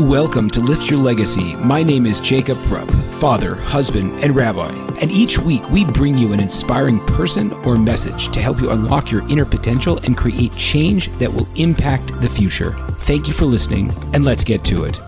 Welcome to Lift Your Legacy. My name is Jacob Rupp, father, husband, and rabbi. And each week we bring you an inspiring person or message to help you unlock your inner potential and create change that will impact the future. Thank you for listening, and let's get to it.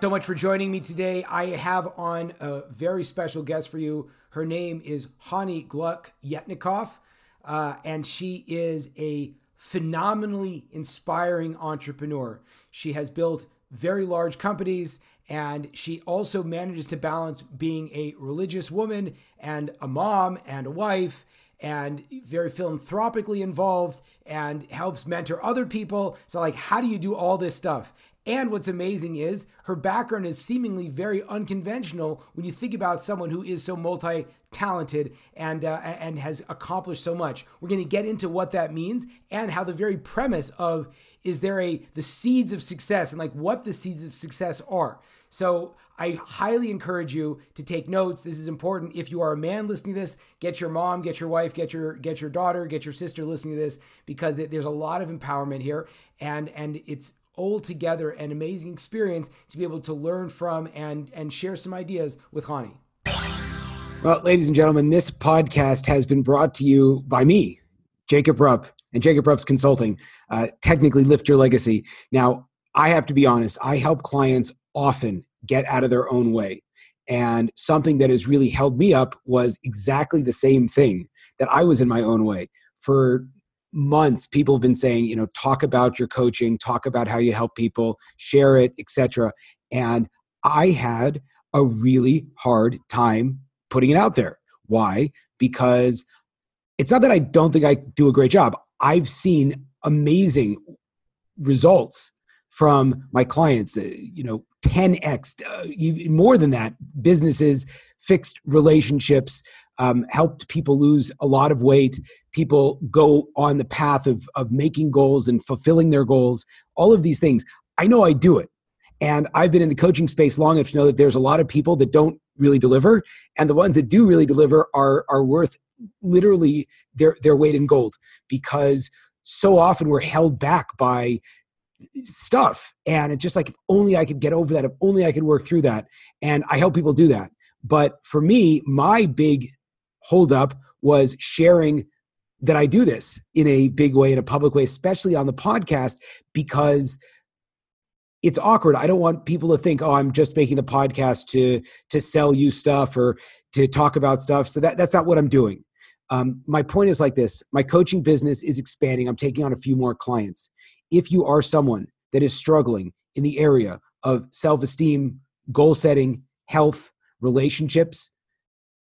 So much for joining me today. I have on a very special guest for you. Her name is Hani Gluck Yetnikoff, uh, and she is a phenomenally inspiring entrepreneur. She has built very large companies and she also manages to balance being a religious woman and a mom and a wife and very philanthropically involved and helps mentor other people. So, like, how do you do all this stuff? And what's amazing is her background is seemingly very unconventional when you think about someone who is so multi talented and uh, and has accomplished so much. We're going to get into what that means and how the very premise of is there a the seeds of success and like what the seeds of success are. So I highly encourage you to take notes. This is important. If you are a man listening to this, get your mom, get your wife, get your get your daughter, get your sister listening to this because there's a lot of empowerment here and and it's altogether an amazing experience to be able to learn from and and share some ideas with Hani. Well, ladies and gentlemen, this podcast has been brought to you by me, Jacob Rupp, and Jacob Rupp's Consulting. Uh, technically, lift your legacy. Now, I have to be honest. I help clients often get out of their own way. And something that has really held me up was exactly the same thing that I was in my own way. For months, people have been saying, you know, talk about your coaching, talk about how you help people, share it, etc. And I had a really hard time putting it out there. Why? Because it's not that I don't think I do a great job. I've seen amazing results from my clients, uh, you know, 10x, uh, even more than that, businesses, fixed relationships, um, helped people lose a lot of weight. People go on the path of, of making goals and fulfilling their goals, all of these things. I know I do it. And I've been in the coaching space long enough to know that there's a lot of people that don't really deliver, and the ones that do really deliver are are worth literally their their weight in gold because so often we're held back by stuff and it's just like if only i could get over that if only i could work through that and i help people do that but for me my big holdup was sharing that i do this in a big way in a public way especially on the podcast because it's awkward. I don't want people to think, "Oh, I'm just making the podcast to to sell you stuff or to talk about stuff." So that that's not what I'm doing. Um, my point is like this: my coaching business is expanding. I'm taking on a few more clients. If you are someone that is struggling in the area of self esteem, goal setting, health, relationships,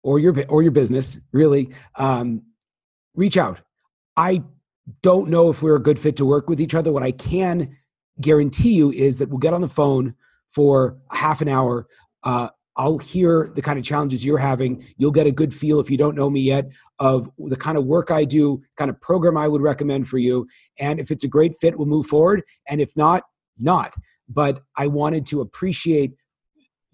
or your or your business, really, um, reach out. I don't know if we're a good fit to work with each other. What I can guarantee you is that we'll get on the phone for half an hour. Uh, I'll hear the kind of challenges you're having. You'll get a good feel if you don't know me yet of the kind of work I do, kind of program I would recommend for you. And if it's a great fit, we'll move forward. And if not, not. But I wanted to appreciate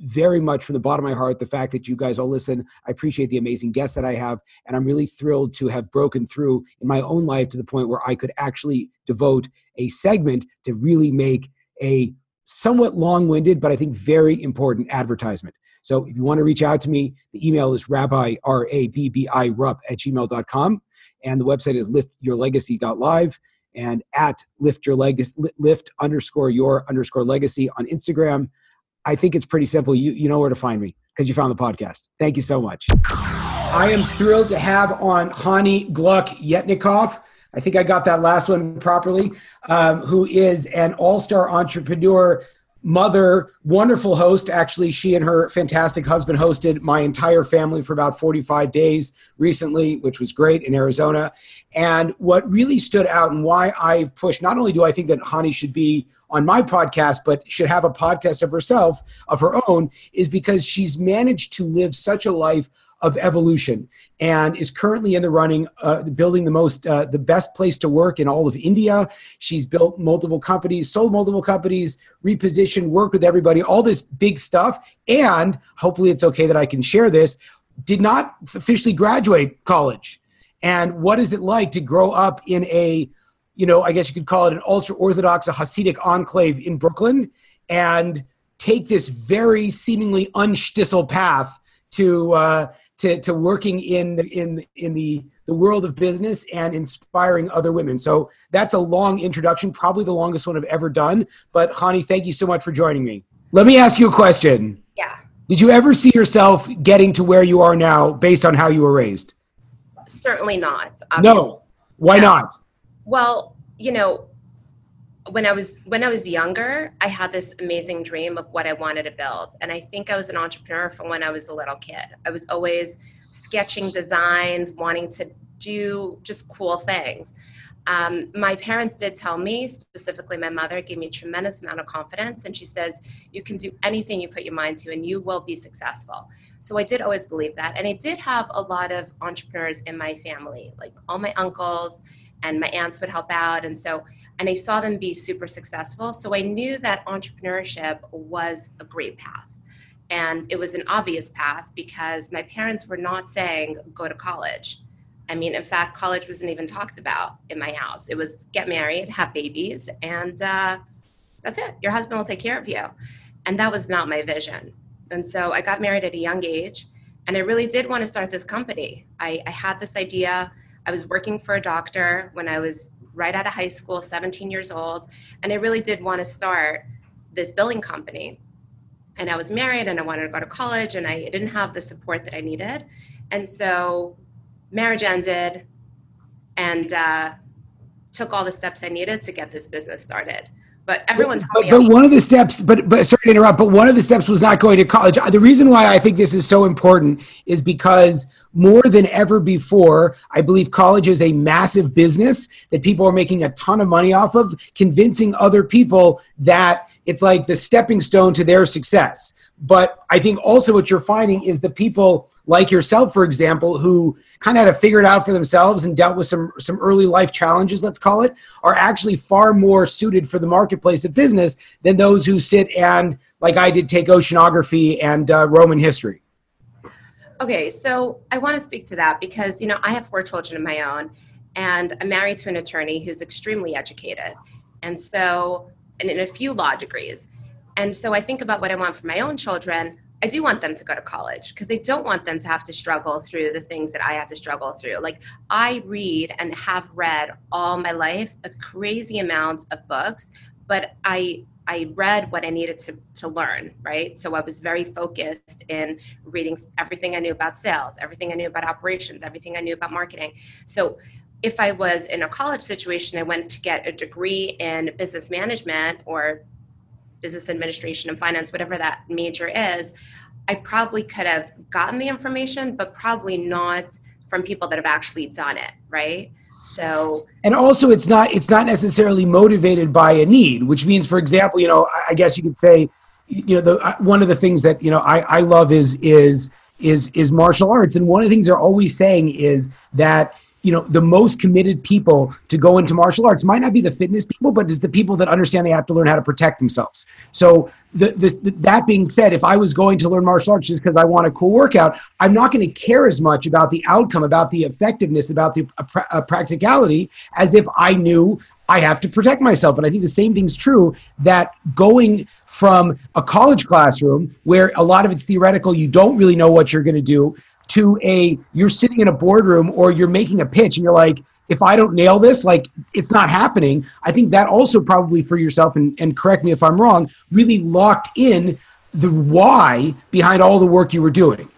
very much from the bottom of my heart the fact that you guys all listen. I appreciate the amazing guests that I have, and I'm really thrilled to have broken through in my own life to the point where I could actually devote a segment to really make a somewhat long winded, but I think very important advertisement. So if you want to reach out to me, the email is rabbi, R A B B I, rupp at gmail.com. And the website is liftyourlegacy.live and at lift your legacy, lift underscore your underscore legacy on Instagram. I think it's pretty simple. You, you know where to find me because you found the podcast. Thank you so much. I am thrilled to have on Hani Gluck Yetnikoff. I think I got that last one properly, um, who is an all star entrepreneur, mother, wonderful host. Actually, she and her fantastic husband hosted my entire family for about 45 days recently, which was great in Arizona. And what really stood out and why I've pushed, not only do I think that Hani should be on my podcast, but should have a podcast of herself, of her own, is because she's managed to live such a life of evolution and is currently in the running uh, building the most uh, the best place to work in all of india. She's built multiple companies sold multiple companies repositioned worked with everybody all this big stuff. And hopefully it's okay that i can share this did not officially graduate college. And what is it like to grow up in a you know, I guess you could call it an ultra Orthodox, a Hasidic enclave in Brooklyn, and take this very seemingly unstissel path to uh, to to working in the, in in the the world of business and inspiring other women. So that's a long introduction, probably the longest one I've ever done. But Hani, thank you so much for joining me. Let me ask you a question. Yeah. Did you ever see yourself getting to where you are now based on how you were raised? Certainly not. Obviously. No. Why yeah. not? Well, you know, when I was when I was younger, I had this amazing dream of what I wanted to build, and I think I was an entrepreneur from when I was a little kid. I was always sketching designs, wanting to do just cool things. Um, my parents did tell me, specifically my mother, gave me a tremendous amount of confidence, and she says, You can do anything you put your mind to, and you will be successful. So I did always believe that. And I did have a lot of entrepreneurs in my family, like all my uncles and my aunts would help out. And so and I saw them be super successful. So I knew that entrepreneurship was a great path. And it was an obvious path because my parents were not saying go to college. I mean, in fact, college wasn't even talked about in my house. It was get married, have babies, and uh, that's it. Your husband will take care of you. And that was not my vision. And so I got married at a young age, and I really did want to start this company. I, I had this idea. I was working for a doctor when I was right out of high school, 17 years old, and I really did want to start this billing company. And I was married and I wanted to go to college and I didn't have the support that I needed. And so marriage ended and uh, took all the steps I needed to get this business started but everyone but, but, one of the steps but but sorry to interrupt but one of the steps was not going to college. The reason why i think this is so important is because more than ever before i believe college is a massive business that people are making a ton of money off of convincing other people that it's like the stepping stone to their success but I think also what you're finding is the people like yourself, for example, who kind of had to figure it out for themselves and dealt with some some early life challenges, let's call it, are actually far more suited for the marketplace of business than those who sit and, like I did, take oceanography and uh, Roman history. Okay, so I want to speak to that because you know I have four children of my own, and I'm married to an attorney who's extremely educated, and so and in a few law degrees. And so I think about what I want for my own children. I do want them to go to college because I don't want them to have to struggle through the things that I had to struggle through. Like I read and have read all my life a crazy amount of books, but I I read what I needed to, to learn, right? So I was very focused in reading everything I knew about sales, everything I knew about operations, everything I knew about marketing. So if I was in a college situation, I went to get a degree in business management or business administration and finance, whatever that major is, I probably could have gotten the information, but probably not from people that have actually done it, right? So and also it's not it's not necessarily motivated by a need, which means, for example, you know, I guess you could say, you know, the one of the things that you know I I love is is is is martial arts, and one of the things they're always saying is that you know the most committed people to go into martial arts might not be the fitness people but it's the people that understand they have to learn how to protect themselves. So the, the, that being said if i was going to learn martial arts just because i want a cool workout i'm not going to care as much about the outcome about the effectiveness about the uh, practicality as if i knew i have to protect myself. And i think the same thing's true that going from a college classroom where a lot of it's theoretical you don't really know what you're going to do to a you're sitting in a boardroom or you're making a pitch and you're like if i don't nail this like it's not happening. I think that also probably for yourself and, and correct me if i'm wrong really locked in the why behind all the work you were doing.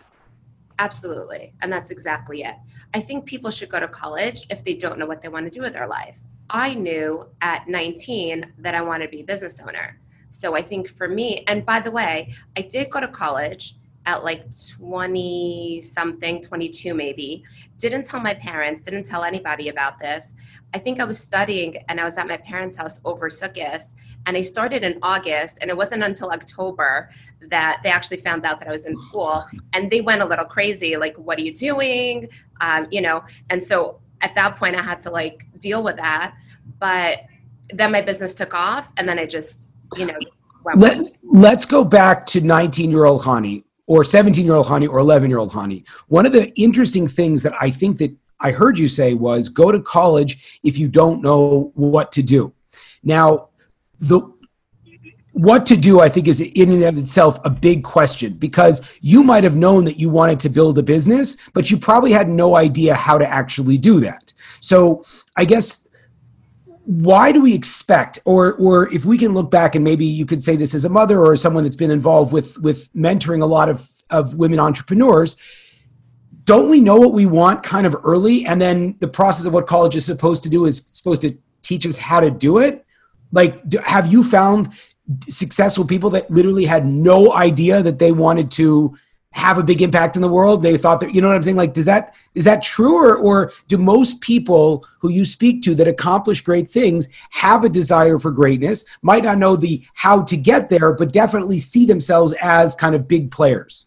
Absolutely. And that's exactly it. I think people should go to college if they don't know what they want to do with their life. I knew at 19 that i wanted to be a business owner. So i think for me and by the way i did go to college at like 20 something, 22 maybe. Didn't tell my parents, didn't tell anybody about this. I think I was studying and I was at my parents' house over Sukkot and I started in August and it wasn't until October that they actually found out that I was in school and they went a little crazy like what are you doing um, you know and so at that point I had to like deal with that but then my business took off and then I just you know Let, let's go back to 19 year old Hani or 17 year old Hani or 11 year old Hani. One of the interesting things that I think that I heard you say was go to college if you don't know what to do. Now, the what to do, I think, is in and of itself a big question because you might have known that you wanted to build a business, but you probably had no idea how to actually do that. So I guess why do we expect or or if we can look back and maybe you could say this as a mother or someone that's been involved with with mentoring a lot of of women entrepreneurs don't we know what we want kind of early? And then the process of what college is supposed to do is supposed to teach us how to do it. Like have you found successful people that literally had no idea that they wanted to have a big impact in the world they thought that you know what i'm saying like does that is that true or or do most people who you speak to that accomplish great things have a desire for greatness might not know the how to get there but definitely see themselves as kind of big players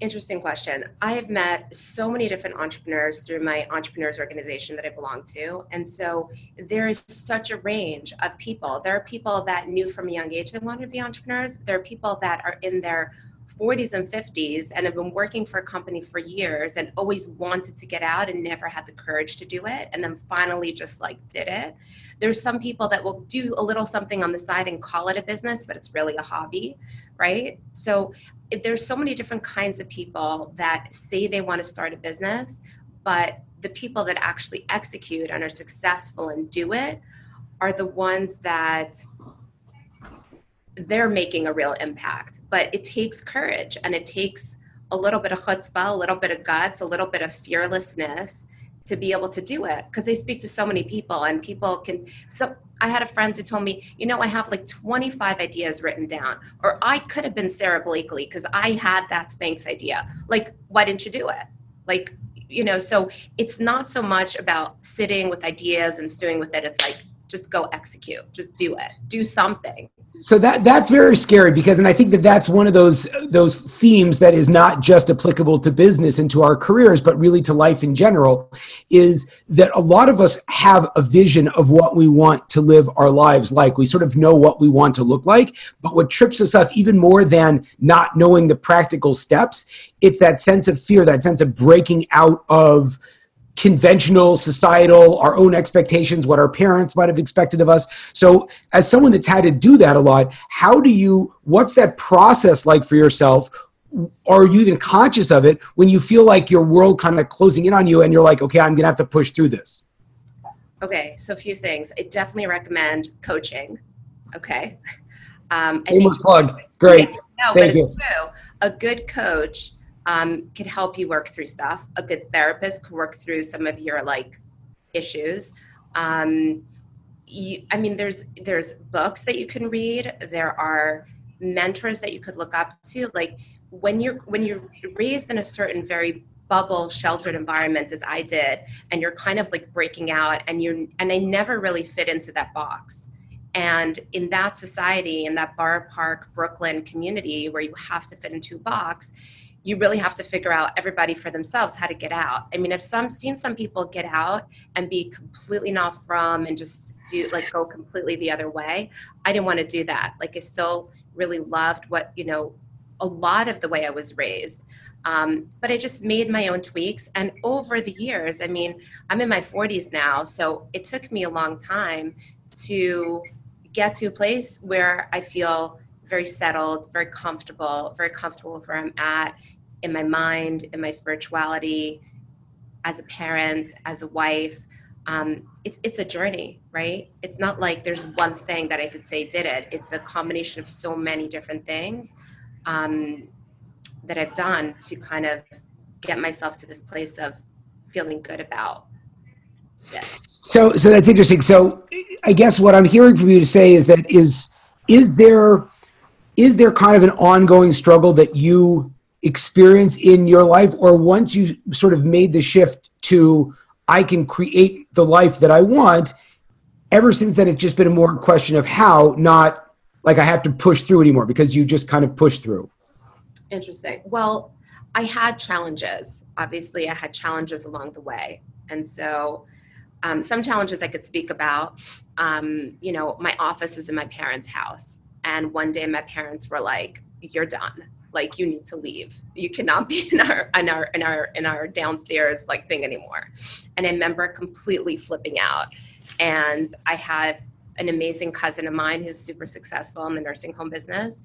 Interesting question. I have met so many different entrepreneurs through my entrepreneurs organization that I belong to. And so there is such a range of people. There are people that knew from a young age they wanted to be entrepreneurs. There are people that are in their 40s and 50s and have been working for a company for years and always wanted to get out and never had the courage to do it and then finally just like did it. There's some people that will do a little something on the side and call it a business, but it's really a hobby, right? So if there's so many different kinds of people that say they want to start a business, but the people that actually execute and are successful and do it are the ones that they're making a real impact. But it takes courage and it takes a little bit of chutzpah, a little bit of guts, a little bit of fearlessness to be able to do it because they speak to so many people and people can so i had a friend who told me you know i have like 25 ideas written down or i could have been sara blakely because i had that spanx idea like why didn't you do it like you know so it's not so much about sitting with ideas and stewing with it it's like just go execute just do it do something. So that that's very scary because and i think that that's one of those those themes that is not just applicable to business and to our careers but really to life in general is that a lot of us have a vision of what we want to live our lives like. We sort of know what we want to look like but what trips us up even more than not knowing the practical steps it's that sense of fear that sense of breaking out of conventional, societal, our own expectations, what our parents might have expected of us. So, as someone that's had to do that a lot, how do you, what's that process like for yourself? Are you even conscious of it when you feel like your world kind of closing in on you and you're like, okay, I'm going to have to push through this? Okay, so a few things. I definitely recommend coaching. Okay. Um, I plug. Great. No, Thank but you. it's true. A good coach um, could help you work through stuff. A good therapist could work through some of your like issues. Um, you, I mean, there's there's books that you can read. There are mentors that you could look up to. Like when you're when you're raised in a certain very bubble sheltered environment as I did, and you're kind of like breaking out, and you're and I never really fit into that box. And in that society, in that Borough Park, Brooklyn community where you have to fit into a box, you really have to figure out everybody for themselves how to get out. I mean, I've some seen some people get out and be completely not from and just do like go completely the other way. I didn't want to do that. Like I still really loved what you know a lot of the way I was raised. Um, but I just made my own tweaks. And over the years, I mean, I'm in my 40s now, so it took me a long time to get to a place where I feel very settled, very comfortable, very comfortable with where I'm at in my mind, in my spirituality, as a parent, as a wife. Um, it's it's a journey, right? It's not like there's one thing that I could say did it. It's a combination of so many different things um, that I've done to kind of get myself to this place of feeling good about this. So so that's interesting. So I guess what I'm hearing from you to say is that is is there is there kind of an ongoing struggle that you experience in your life? Or once you sort of made the shift to i can create the life that i want ever since then it's just been a more question of how not like i have to push through anymore because you just kind of push through. Interesting. Well i had challenges. Obviously i had challenges along the way. And so um, some challenges i could speak about. Um, you know my office is in my parents house and one day my parents were like, "You're done. Like you need to leave. You cannot be in our in our in our in our downstairs like thing anymore." And I remember completely flipping out. And I have an amazing cousin of mine who's super successful in the nursing home business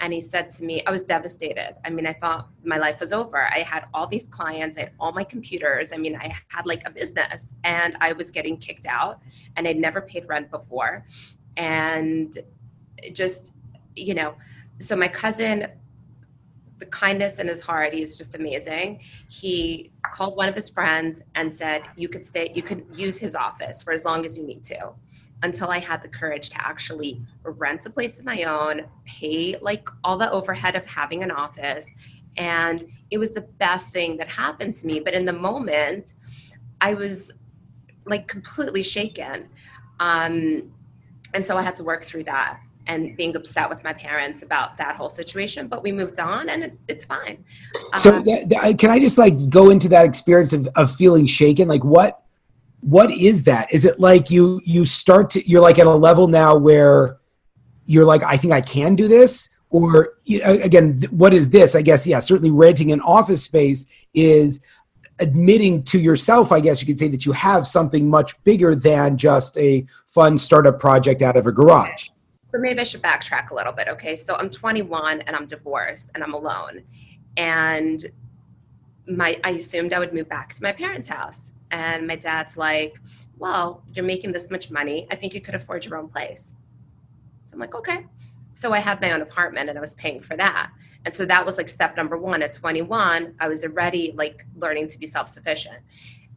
and he said to me i was devastated i mean i thought my life was over i had all these clients i had all my computers i mean i had like a business and i was getting kicked out and i'd never paid rent before and just you know so my cousin the kindness in his heart he's just amazing he called one of his friends and said you could stay you could use his office for as long as you need to until I had the courage to actually rent a place of my own, pay like all the overhead of having an office. And it was the best thing that happened to me. But in the moment, I was like completely shaken. Um, and so I had to work through that and being upset with my parents about that whole situation. But we moved on and it, it's fine. So, uh, that, that, can I just like go into that experience of, of feeling shaken? Like, what? what is that is it like you you start to you're like at a level now where you're like i think i can do this or again what is this i guess yeah certainly renting an office space is admitting to yourself i guess you could say that you have something much bigger than just a fun startup project out of a garage so maybe i should backtrack a little bit okay so i'm 21 and i'm divorced and i'm alone and my i assumed i would move back to my parents house and my dad's like, Well, you're making this much money. I think you could afford your own place. So I'm like, Okay. So I had my own apartment and I was paying for that. And so that was like step number one. At 21, I was already like learning to be self sufficient.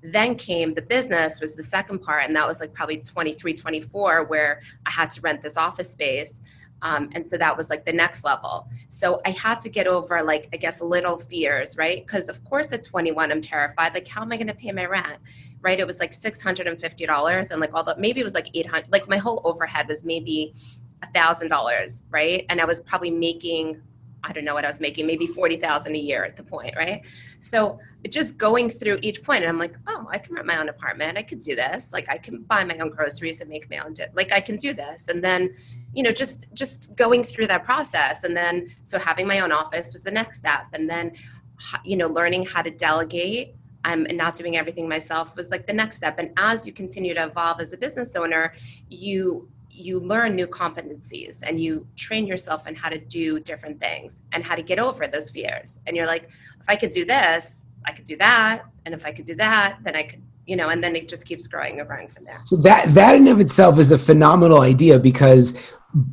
Then came the business, was the second part. And that was like probably 23, 24, where I had to rent this office space. Um, and so that was like the next level. So I had to get over like I guess little fears, right? Because of course at 21 I'm terrified. Like how am I going to pay my rent? Right? It was like $650 and like all the maybe it was like 800. Like my whole overhead was maybe a thousand dollars, right? And I was probably making I don't know what I was making, maybe 40,000 a year at the point, right? So just going through each point and I'm like, oh, I can rent my own apartment. I could do this. Like I can buy my own groceries and make my own, like I can do this. And then, you know, just, just going through that process. And then, so having my own office was the next step. And then, you know, learning how to delegate um, and not doing everything myself was like the next step. And as you continue to evolve as a business owner, you you learn new competencies and you train yourself in how to do different things and how to get over those fears. And you're like, if I could do this, I could do that. And if I could do that, then I could, you know, and then it just keeps growing and growing from there. So that that in of itself is a phenomenal idea because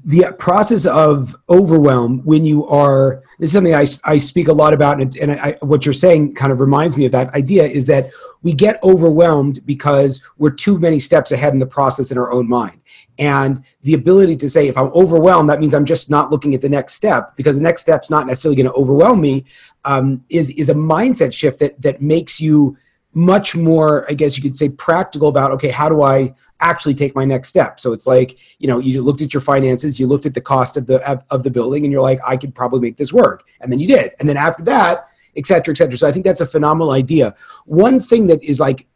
the process of overwhelm when you are this is something I, I speak a lot about and, and I, what you're saying kind of reminds me of that idea is that we get overwhelmed because we're too many steps ahead in the process in our own mind. And the ability to say if i'm overwhelmed that means i'm just not looking at the next step because the next step's not necessarily going to overwhelm me um, is is a mindset shift that that makes you much more i guess you could say practical about okay how do i actually take my next step? So it's like you know you looked at your finances you looked at the cost of the of the building and you're like i could probably make this work. And then you did. And then after that et cetera et cetera. So i think that's a phenomenal idea. One thing that is like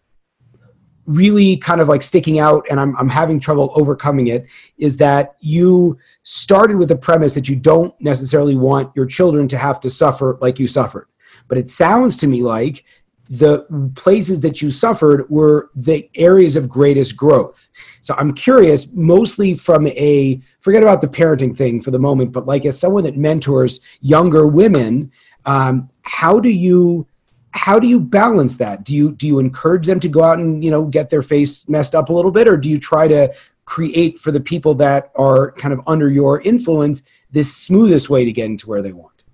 really kind of like sticking out and I'm, I'm having trouble overcoming it is that you started with the premise that you don't necessarily want your children to have to suffer like you suffered. But it sounds to me like the places that you suffered were the areas of greatest growth. So i'm curious mostly from a forget about the parenting thing for the moment but like as someone that mentors younger women um, how do you how do you balance that? Do you do you encourage them to go out and you know get their face messed up a little bit or do you try to create for the people that are kind of under your influence this smoothest way to get into where they want?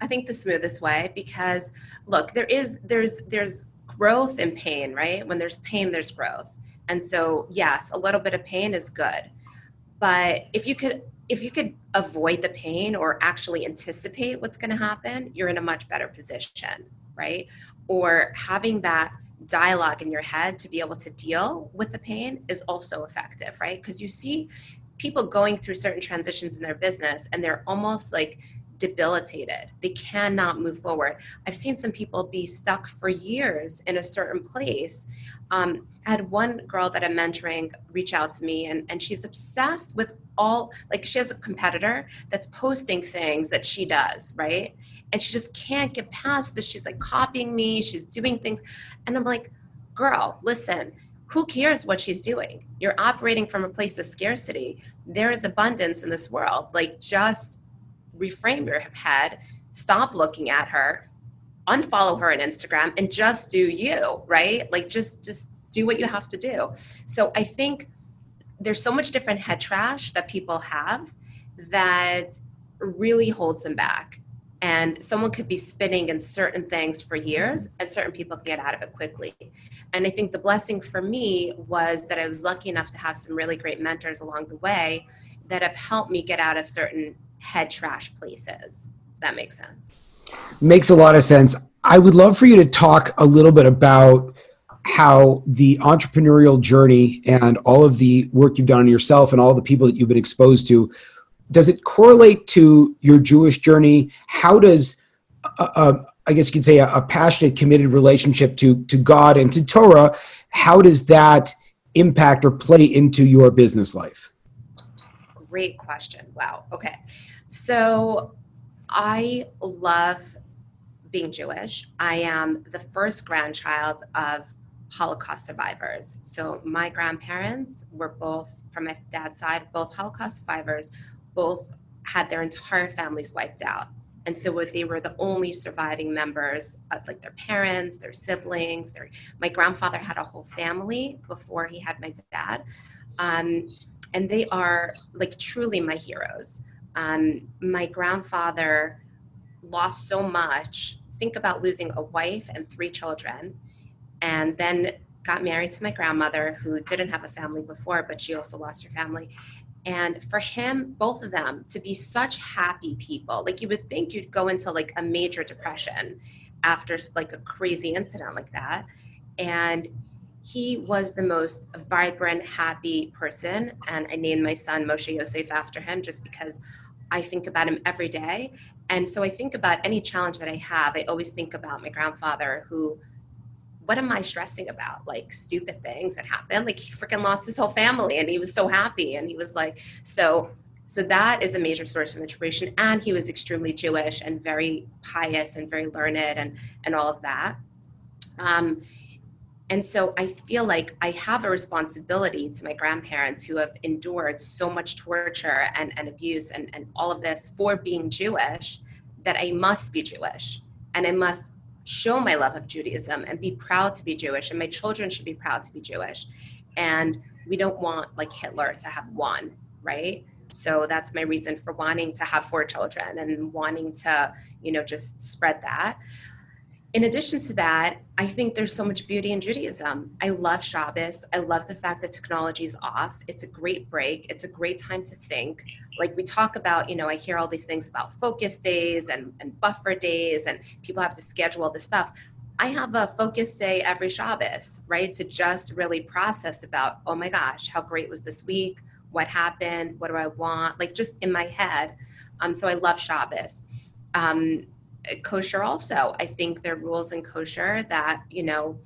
I think the smoothest way because look there is there's there's growth and pain right? When there's pain there's growth. And so yes a little bit of pain is good. But if you could if you could avoid the pain or actually anticipate what's going to happen you're in a much better position right? Or having that dialogue in your head to be able to deal with the pain is also effective, right? Because you see people going through certain transitions in their business and they're almost like debilitated. They cannot move forward. I've seen some people be stuck for years in a certain place. Um, I had one girl that I'm mentoring reach out to me, and, and she's obsessed with all, like, she has a competitor that's posting things that she does, right? And she just can't get past this. She's like copying me, she's doing things. And I'm like, girl, listen, who cares what she's doing? You're operating from a place of scarcity. There is abundance in this world. Like, just reframe your head, stop looking at her, unfollow her on Instagram, and just do you, right? Like, just, just do what you have to do. So I think there's so much different head trash that people have that really holds them back and someone could be spinning in certain things for years and certain people can get out of it quickly and i think the blessing for me was that i was lucky enough to have some really great mentors along the way that have helped me get out of certain head trash places if that makes sense makes a lot of sense i would love for you to talk a little bit about how the entrepreneurial journey and all of the work you've done on yourself and all the people that you've been exposed to does it correlate to your Jewish journey? How does, uh, uh, I guess you could say, a, a, passionate, committed relationship to to God and to Torah, how does that impact or play into your business life? Great question. Wow. Okay, so I love being Jewish. I am the first grandchild of Holocaust survivors. So my grandparents were both, from my dad's side, both Holocaust survivors both had their entire families wiped out. And so they were the only surviving members of like their parents, their siblings. Their my grandfather had a whole family before he had my dad, um, and they are like truly my heroes. Um, my grandfather lost so much. Think about losing a wife and three children, and then got married to my grandmother who didn't have a family before, but she also lost her family. And for him, both of them to be such happy people, like you would think you'd go into like a major depression after like a crazy incident like that. And he was the most vibrant, happy person. And I named my son Moshe Yosef after him just because I think about him every day. And so I think about any challenge that I have, I always think about my grandfather who what am I stressing about? Like stupid things that happen. Like he freaking lost his whole family and he was so happy. And he was like, so so that is a major source of inspiration. And he was extremely Jewish and very pious and very learned and and all of that. Um, and so I feel like I have a responsibility to my grandparents who have endured so much torture and, and abuse and, and all of this for being Jewish that I must be Jewish and I must show my love of Judaism and be proud to be Jewish, and my children should be proud to be Jewish. And we don't want like Hitler to have one, right? So that's my reason for wanting to have four children and wanting to, you know, just spread that. In addition to that, I think there's so much beauty in Judaism. I love Shabbos. I love the fact that technology is off. It's a great break. It's a great time to think like we talk about you know i hear all these things about focus days and, and buffer days and people have to schedule this stuff i have a focus day every shabbos right to just really process about oh my gosh how great was this week what happened what do i want like just in my head um, so i love shabbos um, kosher also i think there are rules in kosher that you know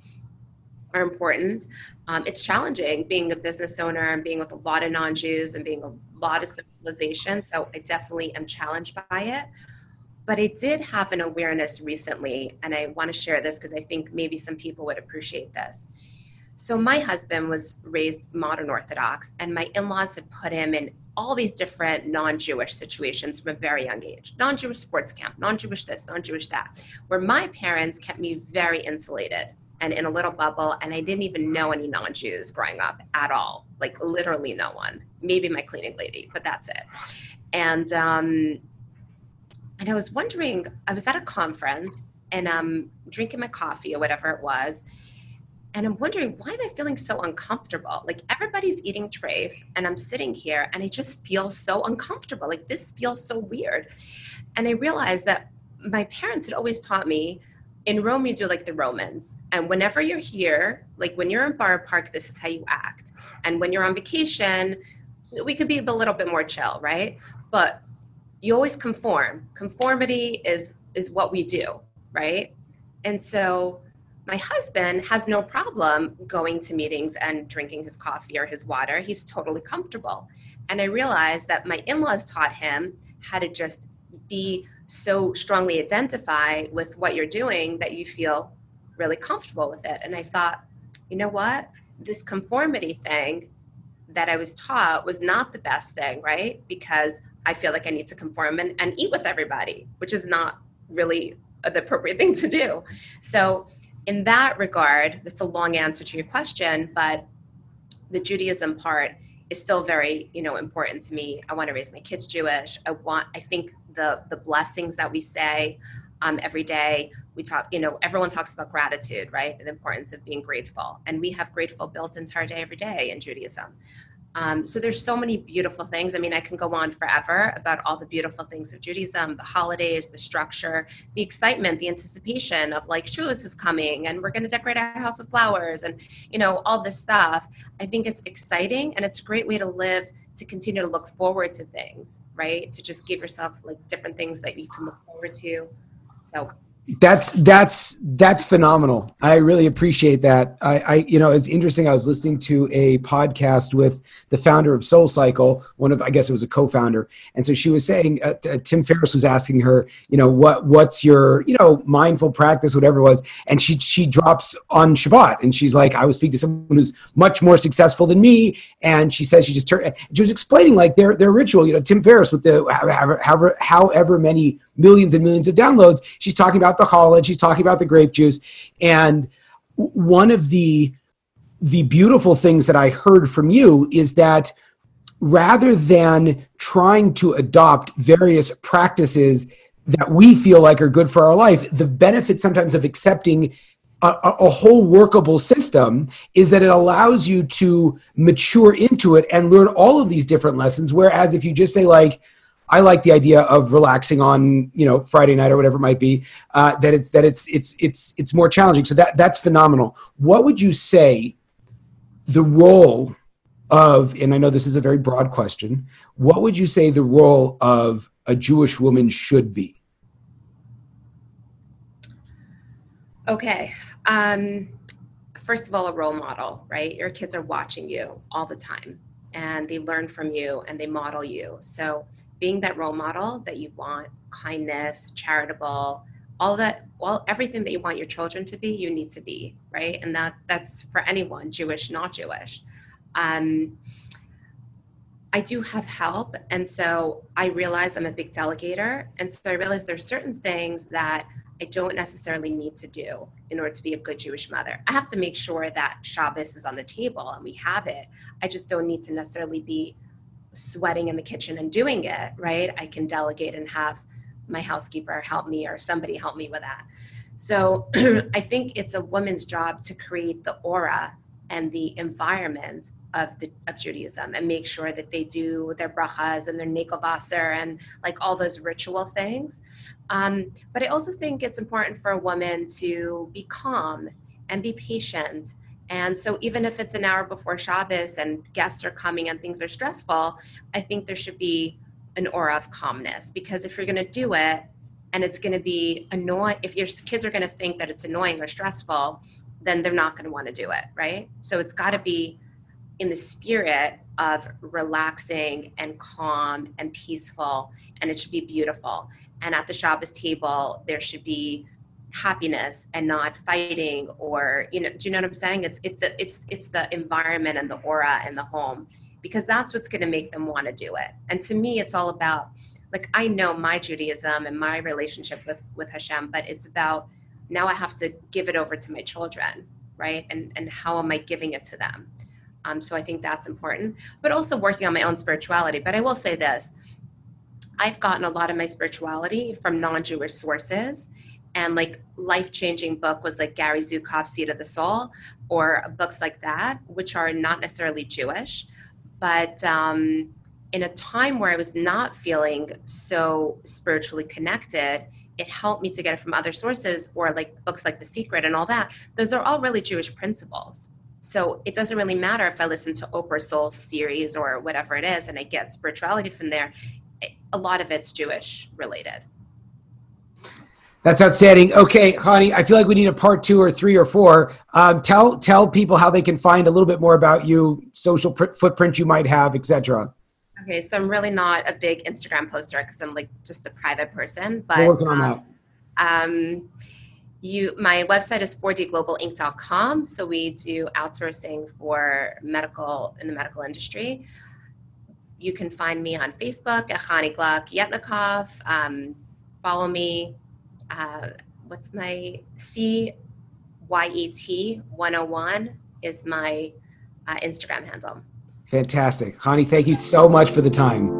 are important. Um, it's challenging being a business owner and being with a lot of non Jews and being a lot of civilization. So I definitely am challenged by it. But I did have an awareness recently, and I want to share this because I think maybe some people would appreciate this. So, my husband was raised modern Orthodox, and my in laws had put him in all these different non Jewish situations from a very young age. Non Jewish sports camp, non Jewish this, non Jewish that, where my parents kept me very insulated and in a little bubble and i didn't even know any non-jews growing up at all like literally no one. Maybe my cleaning lady but that's it. And um and i was wondering i was at a conference and i'm drinking my coffee or whatever it was and i'm wondering why am i feeling so uncomfortable like everybody's eating treif and i'm sitting here and i just feel so uncomfortable like this feels so weird and i realized that my parents had always taught me in Rome, you do like the Romans. And whenever you're here, like when you're in Borough Park, this is how you act. And when you're on vacation, we could be a little bit more chill, right? But you always conform. Conformity is is what we do, right? And so my husband has no problem going to meetings and drinking his coffee or his water. He's totally comfortable. And I realized that my in-laws taught him how to just be so strongly identify with what you're doing that you feel really comfortable with it. And I thought, you know what? this conformity thing that I was taught was not the best thing, right? Because I feel like I need to conform and, and eat with everybody, which is not really the appropriate thing to do. So, in that regard, this is a long answer to your question, but the Judaism part is still very, you know, important to me. I want to raise my kids Jewish. I want, I think the the blessings that we say um, every day. We talk, you know, everyone talks about gratitude, right? The importance of being grateful. And we have grateful built into our day every day in Judaism. Um, so there's so many beautiful things. I mean, I can go on forever about all the beautiful things of Judaism, the holidays, the structure, the excitement, the anticipation of like Shavuos is coming and we're going to decorate our house with flowers and, you know, all this stuff. I think it's exciting and it's a great way to live to continue to look forward to things, right? To just give yourself like different things that you can look forward to. So that's that's that's phenomenal. I really appreciate that. I, I you know it's interesting. I was listening to a podcast with the founder of SoulCycle one of i guess it was a co-founder. And so she was saying uh, uh, tim ferriss was asking her you know what what's your you know mindful practice whatever it was. And she she drops on shabbat and she's like i was speaking to someone who's much more successful than me. And she says she just turned she was explaining like their their ritual. You know tim ferriss with the however however, however many millions and millions of downloads. She's talking about the challah, she's talking about the grape juice. And one of the the beautiful things that I heard from you is that rather than trying to adopt various practices that we feel like are good for our life, the benefit sometimes of accepting a, a, whole workable system is that it allows you to mature into it and learn all of these different lessons. Whereas if you just say, like, I like the idea of relaxing on you know Friday night or whatever it might be. Uh, that it's that it's it's it's it's more challenging. So that that's phenomenal. What would you say the role of? And I know this is a very broad question. What would you say the role of a Jewish woman should be? Okay. Um, first of all, a role model, right? Your kids are watching you all the time and they learn from you and they model you. So being that role model that you want, kindness, charitable, all that, all everything that you want your children to be, you need to be, right? And that that's for anyone, Jewish, not Jewish. Um, I do have help, and so I realize I'm a big delegator, and so I realize there's certain things that I don't necessarily need to do in order to be a good Jewish mother. I have to make sure that Shabbos is on the table and we have it. I just don't need to necessarily be sweating in the kitchen and doing it, right? I can delegate and have my housekeeper help me or somebody help me with that. So I think it's a woman's job to create the aura and the environment of the of Judaism and make sure that they do their brachas and their negel vasser and like all those ritual things. Um, but I also think it's important for a woman to be calm and be patient and so, even if it's an hour before Shabbos and guests are coming and things are stressful, I think there should be an aura of calmness because if you're going to do it and it's going to be annoying, if your kids are going to think that it's annoying or stressful, then they're not going to want to do it, right? So, it's got to be in the spirit of relaxing and calm and peaceful, and it should be beautiful. And at the Shabbos table, there should be happiness and not fighting or you know do you know what i'm saying? It's it, the, it's it's the environment and the aura and the home because that's what's going to make them want to do it. And to me it's all about like i know my judaism and my relationship with with hashem but it's about now i have to give it over to my children right? And and how am i giving it to them? Um, so i think that's important but also working on my own spirituality. But i will say this i've gotten a lot of my spirituality from non-jewish sources and like life changing book was like Gary Zukav's Seat of the Soul or books like that, which are not necessarily Jewish, but um, in a time where I was not feeling so spiritually connected, it helped me to get it from other sources or like books like The Secret and all that. Those are all really Jewish principles. So it doesn't really matter if I listen to Oprah Soul series or whatever it is and I get spirituality from there. A lot of it's Jewish related. That's outstanding. Okay, honey, I feel like we need a part two or three or four. Um, tell tell people how they can find a little bit more about you, social pr- footprint you might have, etc. Okay, so I'm really not a big Instagram poster because I'm like just a private person. But we're working on that. Um, you my website is 4dglobalinc.com so we do outsourcing for medical in the medical industry you can find me on facebook at Chani Gluck Yetnikov. Um, follow me uh, what's my c y e t 101 is my uh, instagram handle fantastic Chani thank you so much for the time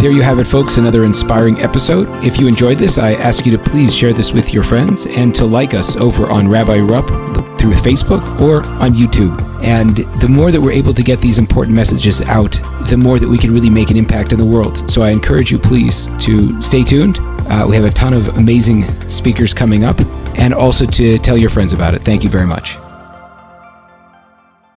there you have it, folks, another inspiring episode. If you enjoyed this, I ask you to please share this with your friends and to like us over on Rabbi Rupp through Facebook or on YouTube. And the more that we're able to get these important messages out, the more that we can really make an impact in the world. So I encourage you, please, to stay tuned. Uh, we have a ton of amazing speakers coming up and also to tell your friends about it. Thank you very much.